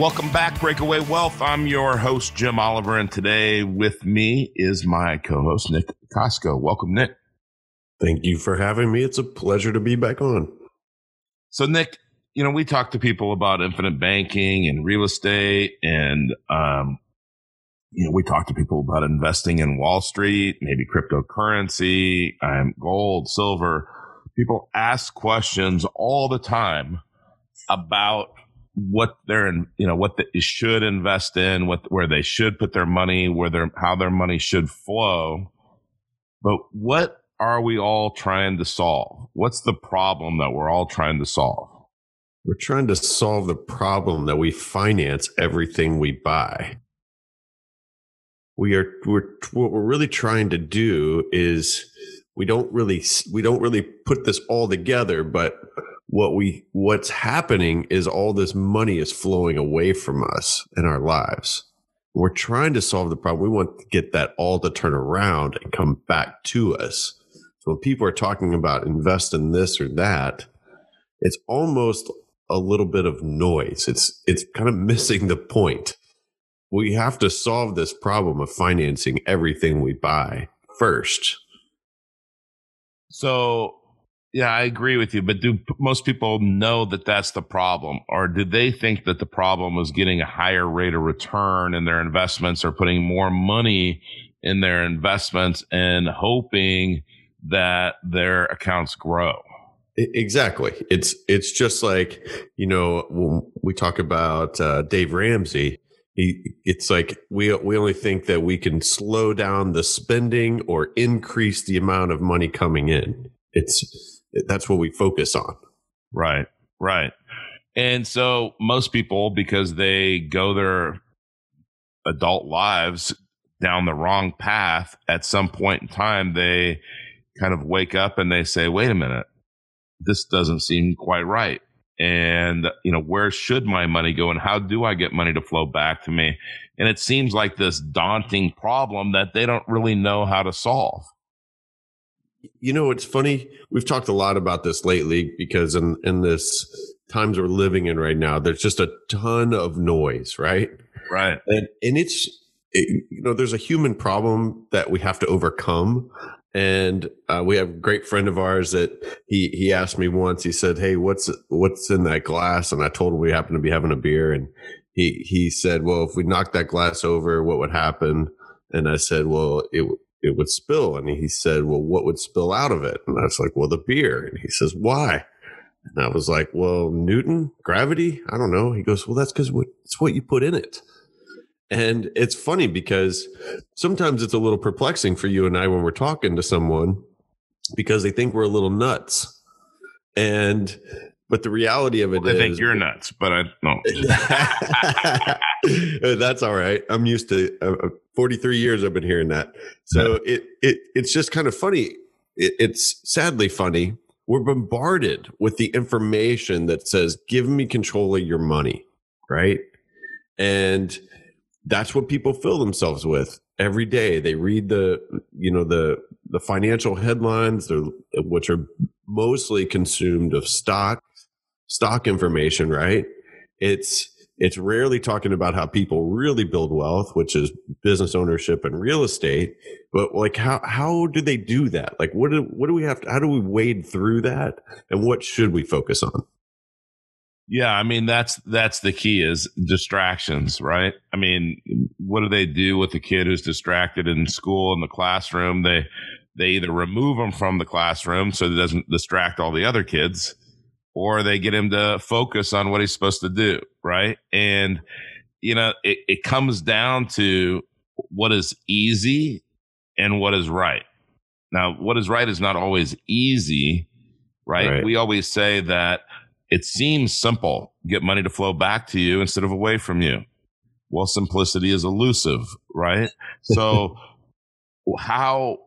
Welcome back, Breakaway Wealth. I'm your host, Jim Oliver, and today with me is my co host, Nick Costco. Welcome, Nick. Thank you for having me. It's a pleasure to be back on. So, Nick, you know, we talk to people about infinite banking and real estate, and, um, you know, we talk to people about investing in Wall Street, maybe cryptocurrency, um, gold, silver. People ask questions all the time about what they're you know, what they should invest in, what where they should put their money, where their how their money should flow. But what are we all trying to solve? What's the problem that we're all trying to solve? We're trying to solve the problem that we finance everything we buy. We are we're what we're really trying to do is we don't really we don't really put this all together, but what we what's happening is all this money is flowing away from us in our lives. We're trying to solve the problem. We want to get that all to turn around and come back to us. So when people are talking about invest in this or that, it's almost a little bit of noise. It's it's kind of missing the point. We have to solve this problem of financing everything we buy first. So yeah, I agree with you. But do most people know that that's the problem? Or do they think that the problem is getting a higher rate of return in their investments or putting more money in their investments and hoping that their accounts grow? Exactly. It's it's just like you know when we talk about uh, Dave Ramsey. He, it's like we we only think that we can slow down the spending or increase the amount of money coming in. It's that's what we focus on. Right, right. And so most people, because they go their adult lives down the wrong path, at some point in time, they kind of wake up and they say, wait a minute, this doesn't seem quite right. And, you know, where should my money go and how do I get money to flow back to me? And it seems like this daunting problem that they don't really know how to solve. You know, it's funny. We've talked a lot about this lately because in, in this times we're living in right now, there's just a ton of noise, right? Right. And, and it's, it, you know, there's a human problem that we have to overcome. And uh, we have a great friend of ours that he, he asked me once, he said, Hey, what's, what's in that glass? And I told him we happen to be having a beer. And he, he said, well, if we knocked that glass over, what would happen? And I said, well, it, it would spill. And he said, Well, what would spill out of it? And I was like, Well, the beer. And he says, Why? And I was like, Well, Newton, gravity? I don't know. He goes, Well, that's because it's what you put in it. And it's funny because sometimes it's a little perplexing for you and I when we're talking to someone because they think we're a little nuts. And but the reality of it well, is, I think you're nuts, but I no. That's all right. I'm used to uh, 43 years. I've been hearing that. So it it it's just kind of funny. It, it's sadly funny. We're bombarded with the information that says, "Give me control of your money," right? And that's what people fill themselves with every day. They read the you know the the financial headlines, which are mostly consumed of stock stock information, right? It's it's rarely talking about how people really build wealth, which is business ownership and real estate. But like, how how do they do that? Like, what do what do we have? To, how do we wade through that? And what should we focus on? Yeah, I mean that's that's the key is distractions, right? I mean, what do they do with the kid who's distracted in school in the classroom? They they either remove them from the classroom so it doesn't distract all the other kids, or they get him to focus on what he's supposed to do. Right. And, you know, it, it comes down to what is easy and what is right. Now, what is right is not always easy, right? right? We always say that it seems simple, get money to flow back to you instead of away from you. Well, simplicity is elusive, right? So, how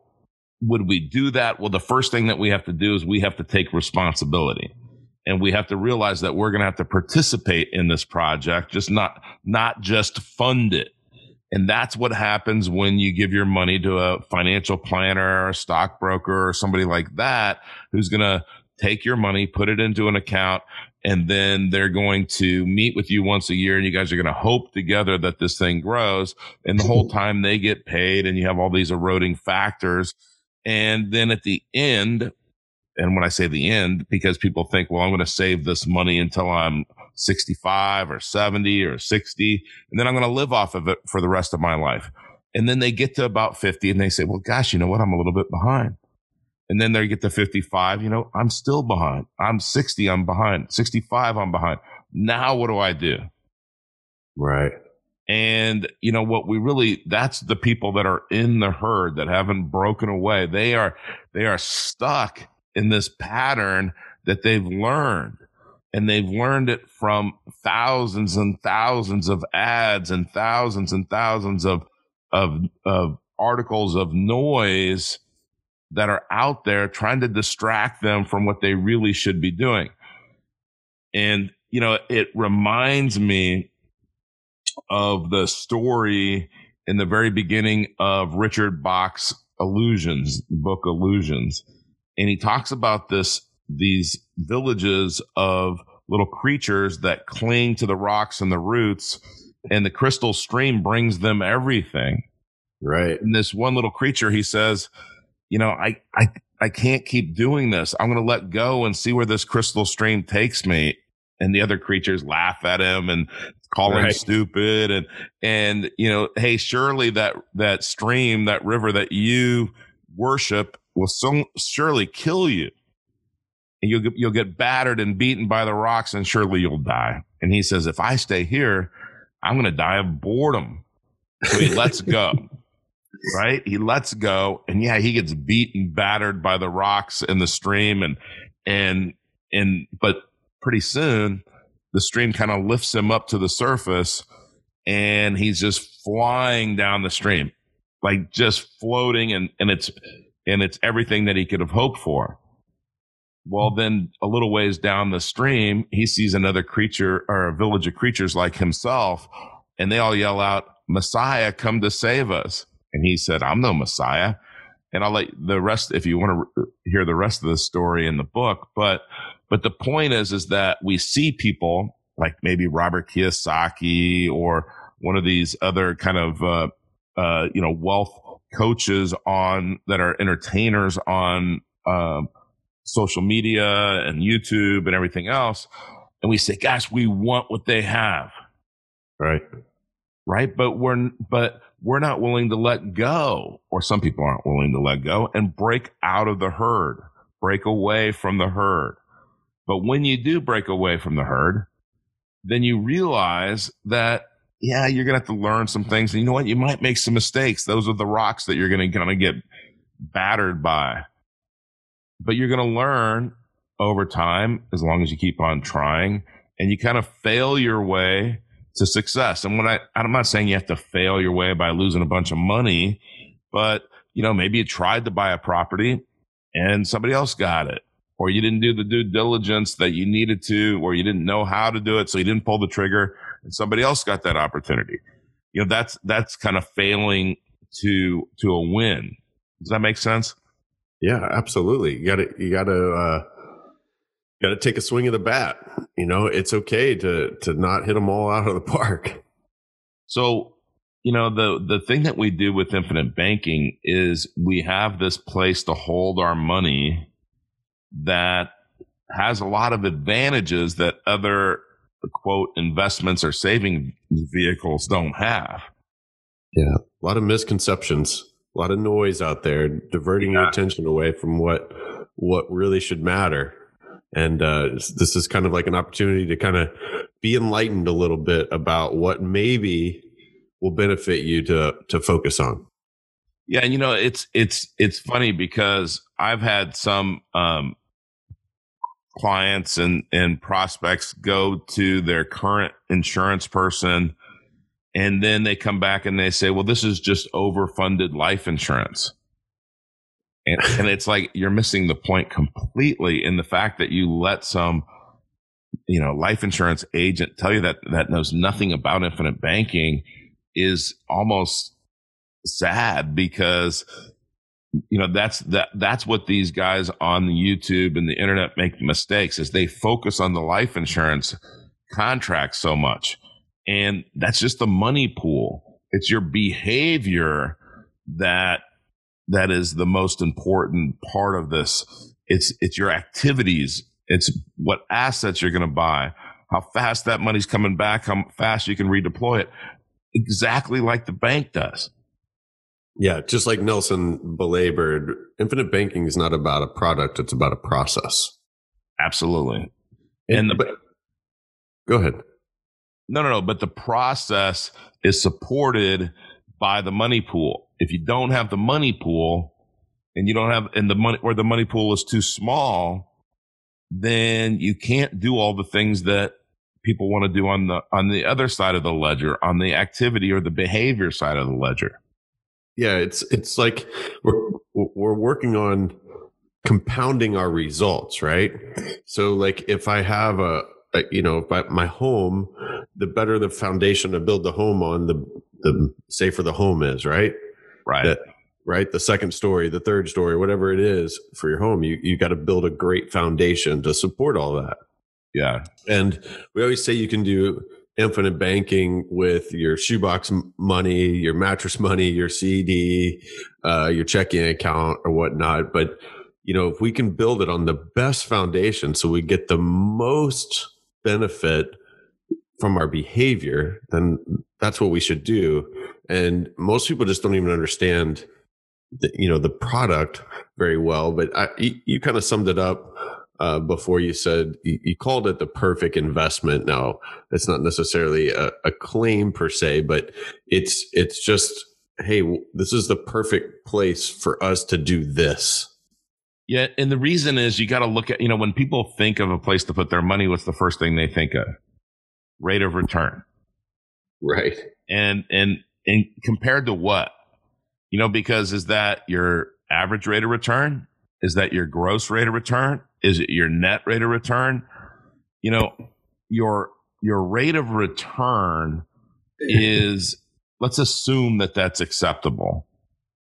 would we do that? Well, the first thing that we have to do is we have to take responsibility and we have to realize that we're going to have to participate in this project, just not, not just fund it. And that's what happens when you give your money to a financial planner or a stockbroker or somebody like that who's going to take your money, put it into an account, and then they're going to meet with you once a year and you guys are going to hope together that this thing grows. And the whole time they get paid and you have all these eroding factors. And then at the end, and when I say the end, because people think, well, I'm going to save this money until I'm 65 or 70 or 60, and then I'm going to live off of it for the rest of my life. And then they get to about 50 and they say, well, gosh, you know what? I'm a little bit behind. And then they get to 55, you know, I'm still behind. I'm 60, I'm behind. 65, I'm behind. Now what do I do? Right. And you know what we really that's the people that are in the herd that haven't broken away. They are they are stuck in this pattern that they've learned. And they've learned it from thousands and thousands of ads and thousands and thousands of of of articles of noise that are out there trying to distract them from what they really should be doing. And, you know, it reminds me of the story in the very beginning of Richard Bach's Illusions, book Illusions. And he talks about this, these villages of little creatures that cling to the rocks and the roots and the crystal stream brings them everything. Right. And this one little creature, he says, you know, I, I, I can't keep doing this. I'm going to let go and see where this crystal stream takes me. And the other creatures laugh at him and call him stupid. And, and, you know, hey, surely that, that stream, that river that you worship will so surely kill you. And you'll, you'll get battered and beaten by the rocks and surely you'll die. And he says, if I stay here, I'm going to die of boredom. So he lets go right? He lets go and yeah, he gets beaten, battered by the rocks in the stream and, and, and, but pretty soon the stream kind of lifts him up to the surface and he's just flying down the stream, like just floating and, and it's, and it's everything that he could have hoped for. Well, then a little ways down the stream, he sees another creature or a village of creatures like himself, and they all yell out, Messiah, come to save us. And he said, I'm no Messiah. And I'll let the rest, if you want to hear the rest of the story in the book. But, but the point is, is that we see people like maybe Robert Kiyosaki or one of these other kind of, uh, uh, you know, wealth coaches on that are entertainers on, um, social media and YouTube and everything else. And we say, gosh, we want what they have. Right. Right. But we're, but we're not willing to let go, or some people aren't willing to let go and break out of the herd, break away from the herd. But when you do break away from the herd, then you realize that, yeah, you're going to have to learn some things. And you know what? You might make some mistakes. Those are the rocks that you're going to kind of get battered by. But you're going to learn over time as long as you keep on trying and you kind of fail your way to success. And when I, I'm not saying you have to fail your way by losing a bunch of money, but you know, maybe you tried to buy a property and somebody else got it, or you didn't do the due diligence that you needed to, or you didn't know how to do it. So you didn't pull the trigger and somebody else got that opportunity. You know, that's, that's kind of failing to, to a win. Does that make sense? Yeah, absolutely. You gotta, you gotta, uh, got to take a swing of the bat. You know, it's okay to to not hit them all out of the park. So, you know, the the thing that we do with infinite banking is we have this place to hold our money that has a lot of advantages that other quote investments or saving vehicles don't have. Yeah, a lot of misconceptions, a lot of noise out there diverting yeah. your attention away from what what really should matter and uh, this is kind of like an opportunity to kind of be enlightened a little bit about what maybe will benefit you to to focus on. Yeah, and you know it's it's it's funny because I've had some um, clients and and prospects go to their current insurance person, and then they come back and they say, "Well, this is just overfunded life insurance." And, and it's like you're missing the point completely in the fact that you let some, you know, life insurance agent tell you that that knows nothing about infinite banking is almost sad because you know that's that that's what these guys on YouTube and the internet make mistakes is they focus on the life insurance contract so much and that's just the money pool it's your behavior that that is the most important part of this. It's it's your activities. It's what assets you're going to buy, how fast that money's coming back, how fast you can redeploy it. Exactly like the bank does. Yeah, just like Nelson belabored, infinite banking is not about a product; it's about a process. Absolutely. And, and the, but, go ahead. No, no, no. But the process is supported by the money pool. If you don't have the money pool and you don't have, and the money, or the money pool is too small, then you can't do all the things that people want to do on the, on the other side of the ledger, on the activity or the behavior side of the ledger. Yeah. It's, it's like we're, we're working on compounding our results, right? So like if I have a, you know, my home, the better the foundation to build the home on, the the safer the home is, right? Right. That, right. The second story, the third story, whatever it is for your home, you you got to build a great foundation to support all that. Yeah. And we always say you can do infinite banking with your shoebox money, your mattress money, your CD, uh, your checking account or whatnot. But, you know, if we can build it on the best foundation so we get the most benefit from our behavior, then that's what we should do. And most people just don't even understand the, you know, the product very well. But I, you, you kind of summed it up uh, before you said you, you, called it the perfect investment. Now, it's not necessarily a, a claim per se, but it's it's just hey, this is the perfect place for us to do this. Yeah, and the reason is you got to look at you know when people think of a place to put their money, what's the first thing they think of? Rate of return. Right. And and and compared to what? You know, because is that your average rate of return? Is that your gross rate of return? Is it your net rate of return? You know, your your rate of return is let's assume that that's acceptable.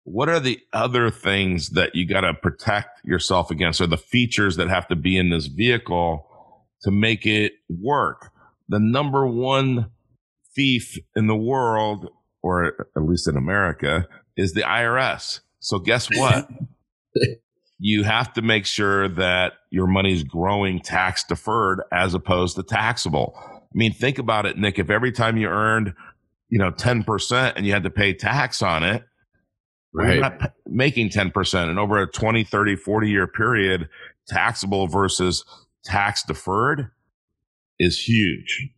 What are the other things that you got to protect yourself against or the features that have to be in this vehicle to make it work? The number one thief in the world or at least in America, is the IRS. So guess what? you have to make sure that your money is growing tax deferred as opposed to taxable. I mean, think about it, Nick. If every time you earned, you know, 10% and you had to pay tax on it, right. you're not making 10%. And over a 20, 30, 40 year period, taxable versus tax deferred is huge.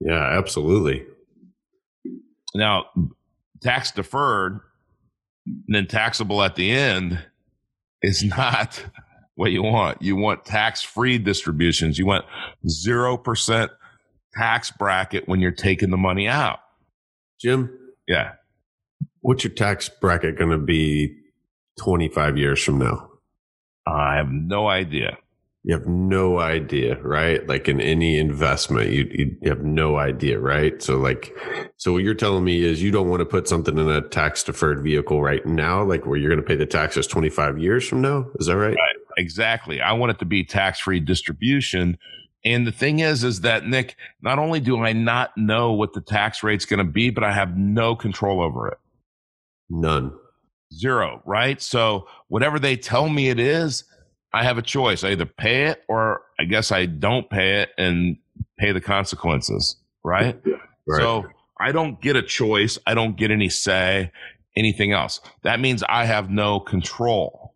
Yeah, absolutely. Now, tax deferred and then taxable at the end is not what you want. You want tax free distributions. You want 0% tax bracket when you're taking the money out. Jim? Yeah. What's your tax bracket going to be 25 years from now? I have no idea. You have no idea, right? Like in any investment, you, you have no idea, right? So like, so what you're telling me is you don't want to put something in a tax deferred vehicle right now, like where you're going to pay the taxes 25 years from now. Is that right? right. Exactly. I want it to be tax free distribution. And the thing is, is that Nick, not only do I not know what the tax rate's going to be, but I have no control over it. None. Zero. Right. So whatever they tell me it is, I have a choice. I either pay it or I guess I don't pay it and pay the consequences. Right. right. So I don't get a choice. I don't get any say, anything else. That means I have no control.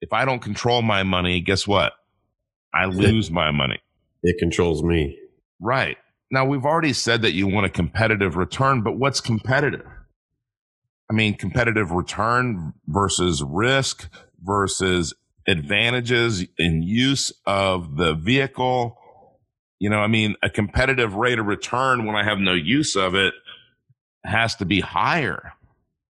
If I don't control my money, guess what? I lose my money. It controls me. Right. Now, we've already said that you want a competitive return, but what's competitive? I mean, competitive return versus risk versus advantages in use of the vehicle. You know, I mean, a competitive rate of return when I have no use of it has to be higher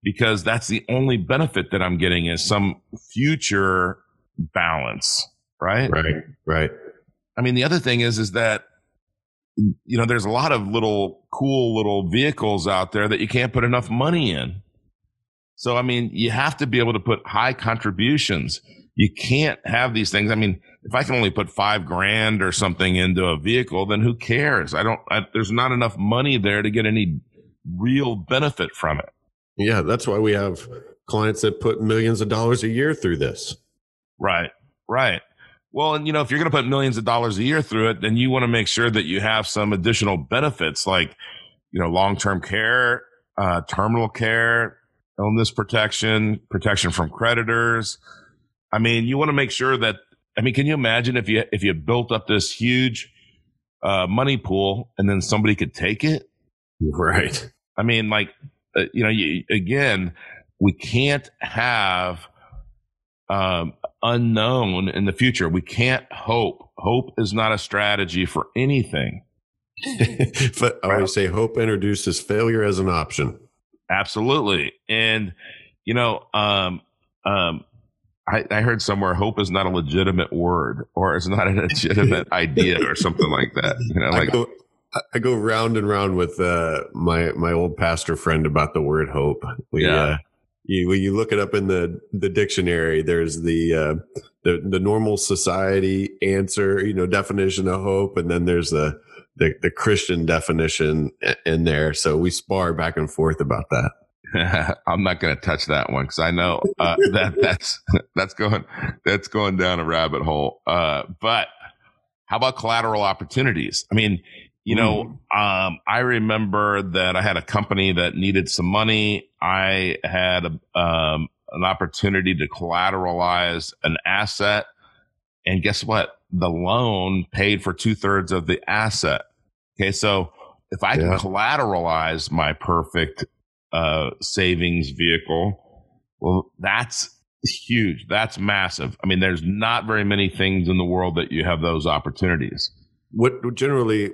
because that's the only benefit that I'm getting is some future balance, right? Right. Right. I mean, the other thing is, is that, you know, there's a lot of little cool little vehicles out there that you can't put enough money in. So, I mean, you have to be able to put high contributions. You can't have these things. I mean, if I can only put five grand or something into a vehicle, then who cares? I don't, I, there's not enough money there to get any real benefit from it. Yeah. That's why we have clients that put millions of dollars a year through this. Right. Right. Well, and you know, if you're going to put millions of dollars a year through it, then you want to make sure that you have some additional benefits like, you know, long term care, uh, terminal care, illness protection, protection from creditors. I mean, you want to make sure that. I mean, can you imagine if you if you built up this huge uh, money pool and then somebody could take it? Right. I mean, like, uh, you know, you, again, we can't have um, unknown in the future. We can't hope. Hope is not a strategy for anything. but I always say hope introduces failure as an option. Absolutely. And, you know, um, um, I, I, heard somewhere hope is not a legitimate word or it's not a legitimate idea or something like that. You know, like I go, I go round and round with uh, my my old pastor friend about the word hope. We, yeah. Uh, you, when you look it up in the the dictionary, there's the uh, the the normal society answer, you know, definition of hope, and then there's the the, the Christian definition in there. So we spar back and forth about that. I'm not going to touch that one because I know uh, that that's that's going that's going down a rabbit hole. Uh, but how about collateral opportunities? I mean, you know, mm. um, I remember that I had a company that needed some money. I had a, um, an opportunity to collateralize an asset, and guess what? the loan paid for two thirds of the asset. Okay. So if I can collateralize my perfect uh, savings vehicle, well, that's huge. That's massive. I mean, there's not very many things in the world that you have those opportunities. What generally,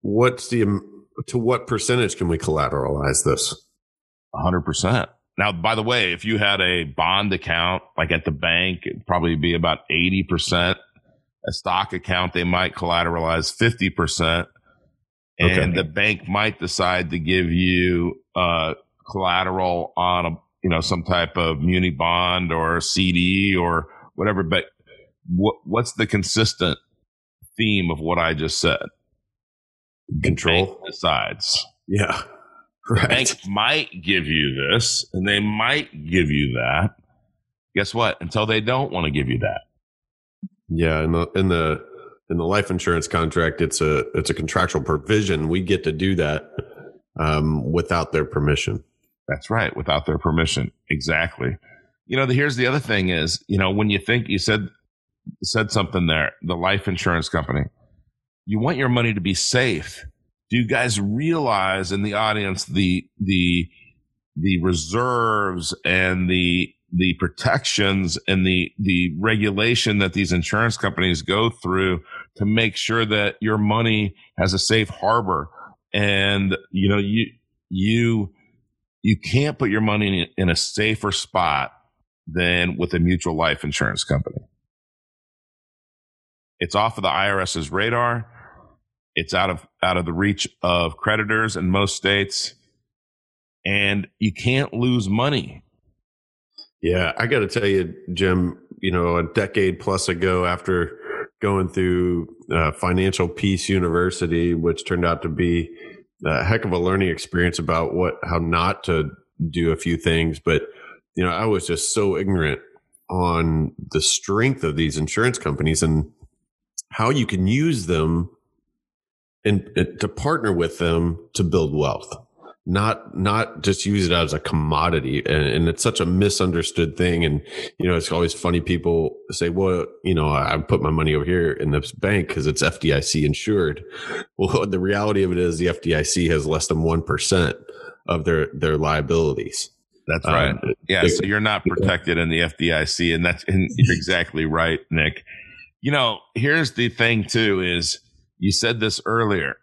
what's the, to what percentage can we collateralize this? 100%. Now, by the way, if you had a bond account like at the bank, it'd probably be about 80% a stock account, they might collateralize 50%. And okay. the bank might decide to give you uh, collateral on a, you know, some type of muni bond or CD or whatever. But what, what's the consistent theme of what I just said? Control decides. Yeah. Right. The bank might give you this and they might give you that. Guess what? Until they don't want to give you that. Yeah, in the in the in the life insurance contract, it's a it's a contractual provision. We get to do that um, without their permission. That's right, without their permission. Exactly. You know, the, here's the other thing: is you know when you think you said said something there, the life insurance company, you want your money to be safe. Do you guys realize in the audience the the the reserves and the the protections and the the regulation that these insurance companies go through to make sure that your money has a safe harbor and you know you you you can't put your money in, a safer spot than with a mutual life insurance company. It's off of the IRS's radar. It's out of out of the reach of creditors in most states. And you can't lose money. Yeah, I got to tell you, Jim, you know, a decade plus ago after going through uh, Financial Peace University, which turned out to be a heck of a learning experience about what, how not to do a few things. But, you know, I was just so ignorant on the strength of these insurance companies and how you can use them and, and to partner with them to build wealth not not just use it as a commodity. And, and, it's such a misunderstood thing. And you know it's always funny people say well you know i put my money over here in this bank because it's fdic insured. Well the reality of it is the fdic has less than 1% of their their liabilities. That's right. Um, yeah they, so you're not protected in the fdic and that's and you're exactly right nick. You know here's the thing too is you said this earlier.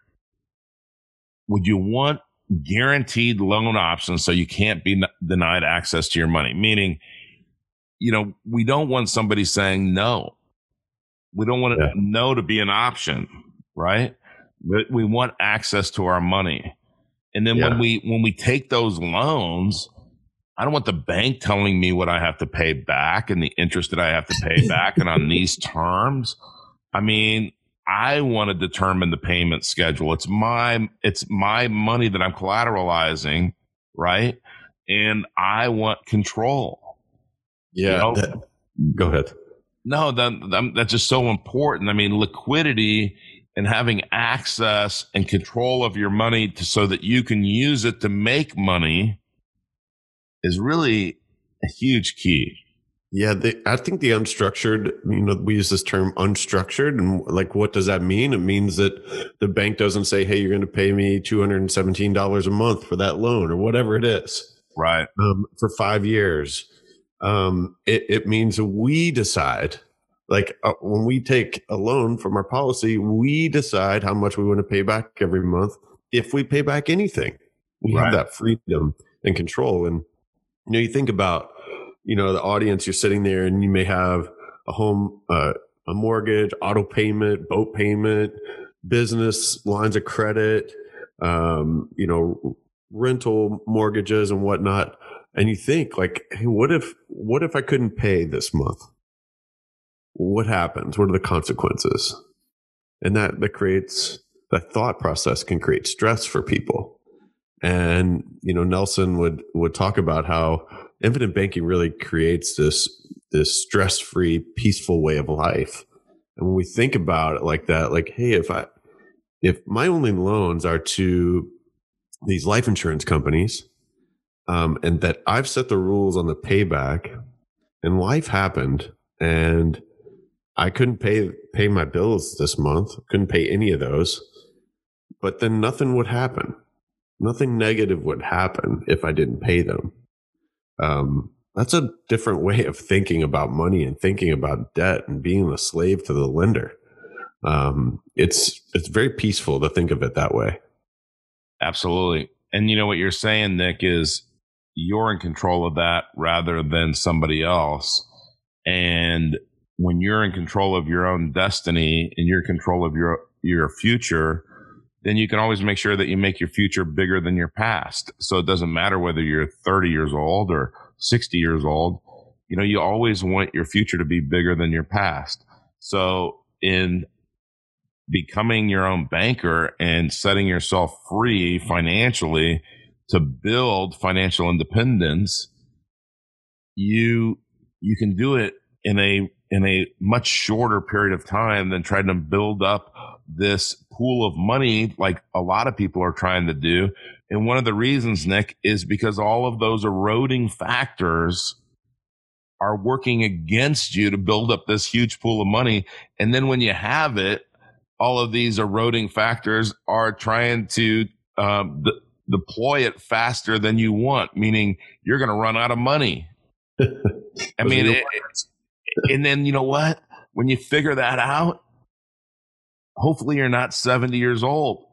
Would you want guaranteed loan options so you can't be denied access to your money. Meaning, you know, we don't want somebody saying no. We don't want yeah. no to be an option, right? But we want access to our money. And then yeah. when we when we take those loans, I don't want the bank telling me what I have to pay back and the interest that I have to pay back and on these terms. I mean, I want to determine the payment schedule. It's my it's my money that I'm collateralizing, right? And I want control. Yeah. You know? that, go ahead. No, that, that's just so important. I mean, liquidity and having access and control of your money to, so that you can use it to make money is really a huge key. Yeah, the, I think the unstructured, you know, we use this term unstructured. And like, what does that mean? It means that the bank doesn't say, hey, you're going to pay me $217 a month for that loan or whatever it is. Right. Um, for five years. Um, it, it means we decide, like, uh, when we take a loan from our policy, we decide how much we want to pay back every month if we pay back anything. We right. have that freedom and control. And, you know, you think about, you know the audience you're sitting there and you may have a home uh, a mortgage auto payment boat payment business lines of credit um, you know rental mortgages and whatnot. And you think like hey what if what if i couldn't pay this month? What happens? What are the consequences? And that that creates that thought process can create stress for people. And you know nelson would would talk about how infinite banking really creates this this stress free, peaceful way of life. And when we think about it like that, like, hey, if I if my only loans are to these life insurance companies, um, and that I've set the rules on the payback, and life happened, and I couldn't pay pay my bills this month, couldn't pay any of those, but then nothing would happen. Nothing negative would happen if I didn't pay them um, that's a different way of thinking about money and thinking about debt and being a slave to the lender. Um, it's it's very peaceful to think of it that way. Absolutely, and you know what you're saying, Nick, is you're in control of that rather than somebody else. And when you're in control of your own destiny and you're in control of your your future, then you can always make sure that you make your future bigger than your past. So it doesn't matter whether you're 30 years old or 60 years old. You know, you always want your future to be bigger than your past. So in becoming your own banker and setting yourself free financially to build financial independence, you you can do it in a in a much shorter period of time than trying to build up this pool of money like a lot of people are trying to do. And one of the reasons, Nick, is because all of those eroding factors are working against you to build up this huge pool of money. And then when you have it, all of these eroding factors are trying to um, deploy it faster than you want, meaning you're going to run out of money. I mean, it, and then you know what? When you figure that out, hopefully you're not 70 years old.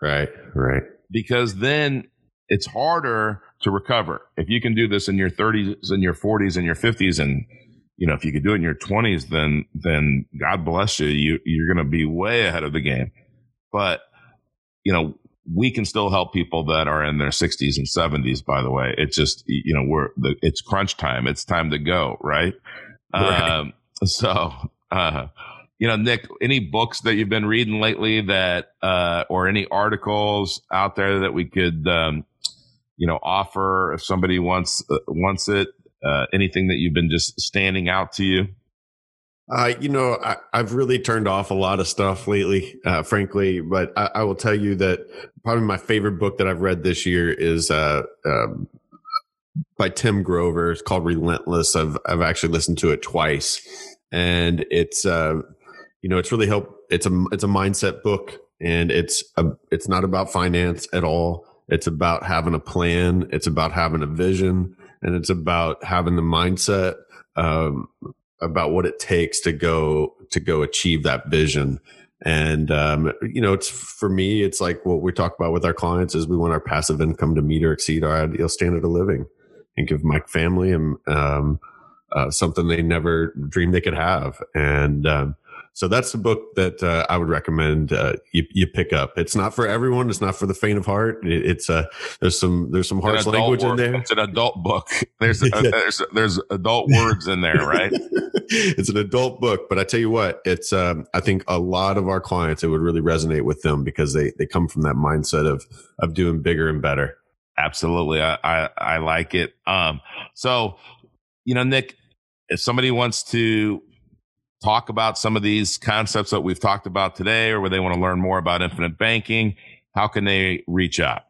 Right, right. Because then it's harder to recover. If you can do this in your 30s and your 40s and your 50s and you know, if you could do it in your 20s then then God bless you. You you're going to be way ahead of the game. But you know, we can still help people that are in their 60s and 70s by the way. It's just you know, we're the, it's crunch time. It's time to go, right? right. Um so uh you know, Nick, any books that you've been reading lately that, uh, or any articles out there that we could, um, you know, offer if somebody wants uh, wants it? Uh, anything that you've been just standing out to you? Uh, you know, I, have really turned off a lot of stuff lately, uh, frankly. But I, I, will tell you that probably my favorite book that I've read this year is uh, um, by Tim Grover. It's called Relentless. I've I've actually listened to it twice, and it's uh, you know, it's really helped. It's a it's a mindset book, and it's a it's not about finance at all. It's about having a plan. It's about having a vision, and it's about having the mindset um, about what it takes to go to go achieve that vision. And um, you know, it's for me, it's like what we talk about with our clients is we want our passive income to meet or exceed our ideal standard of living, and give my family and um, uh, something they never dreamed they could have. And um, so that's the book that uh, I would recommend uh, you, you, pick up. It's not for everyone. It's not for the faint of heart. It, it's uh, there's some there's some harsh language in there. It's an adult book. There's yeah. there's there's adult words in there, right? it's an adult book, but I tell you what, it's um, I think a lot of our clients it would really resonate with them because they they come from that mindset of of doing bigger and better. Absolutely, I I, I like it. Um, so you know, Nick, if somebody wants to talk about some of these concepts that we've talked about today, or where they want to learn more about infinite banking, how can they reach out?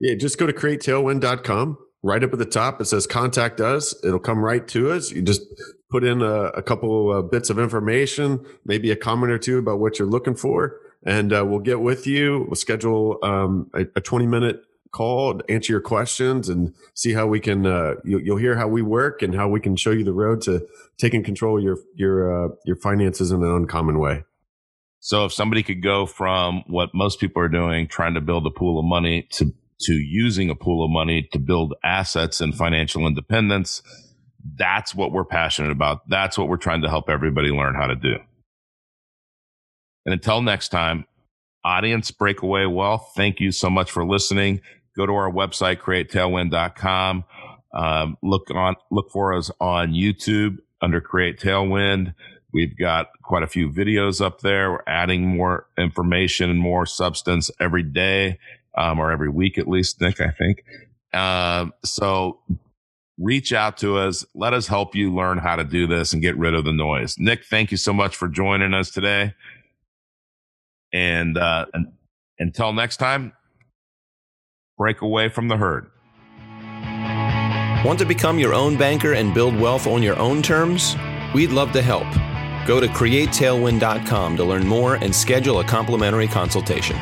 Yeah, just go to createtailwind.com. Right up at the top, it says contact us. It'll come right to us. You just put in a, a couple uh, bits of information, maybe a comment or two about what you're looking for, and uh, we'll get with you. We'll schedule um, a, a 20 minute call, and answer your questions, and see how we can. Uh, you, will hear how we work and how we can show you the road to taking control of your your uh, your finances in an uncommon way. So, if somebody could go from what most people are doing, trying to build a pool of money, to to using a pool of money to build assets and financial independence, that's what we're passionate about. That's what we're trying to help everybody learn how to do. And until next time, audience breakaway wealth, thank you so much for listening go to our website, createtailwind.com. Um, look on, look for us on YouTube under Create Tailwind. We've got quite a few videos up there. We're adding more information and more substance every day, um, or every week at least, Nick, I think. Um, so reach out to us. Let us help you learn how to do this and get rid of the noise. Nick, thank you so much for joining us today. And, uh, and until next time, break away from the herd. Want to become your own banker and build wealth on your own terms? We'd love to help. Go to createtailwind.com to learn more and schedule a complimentary consultation.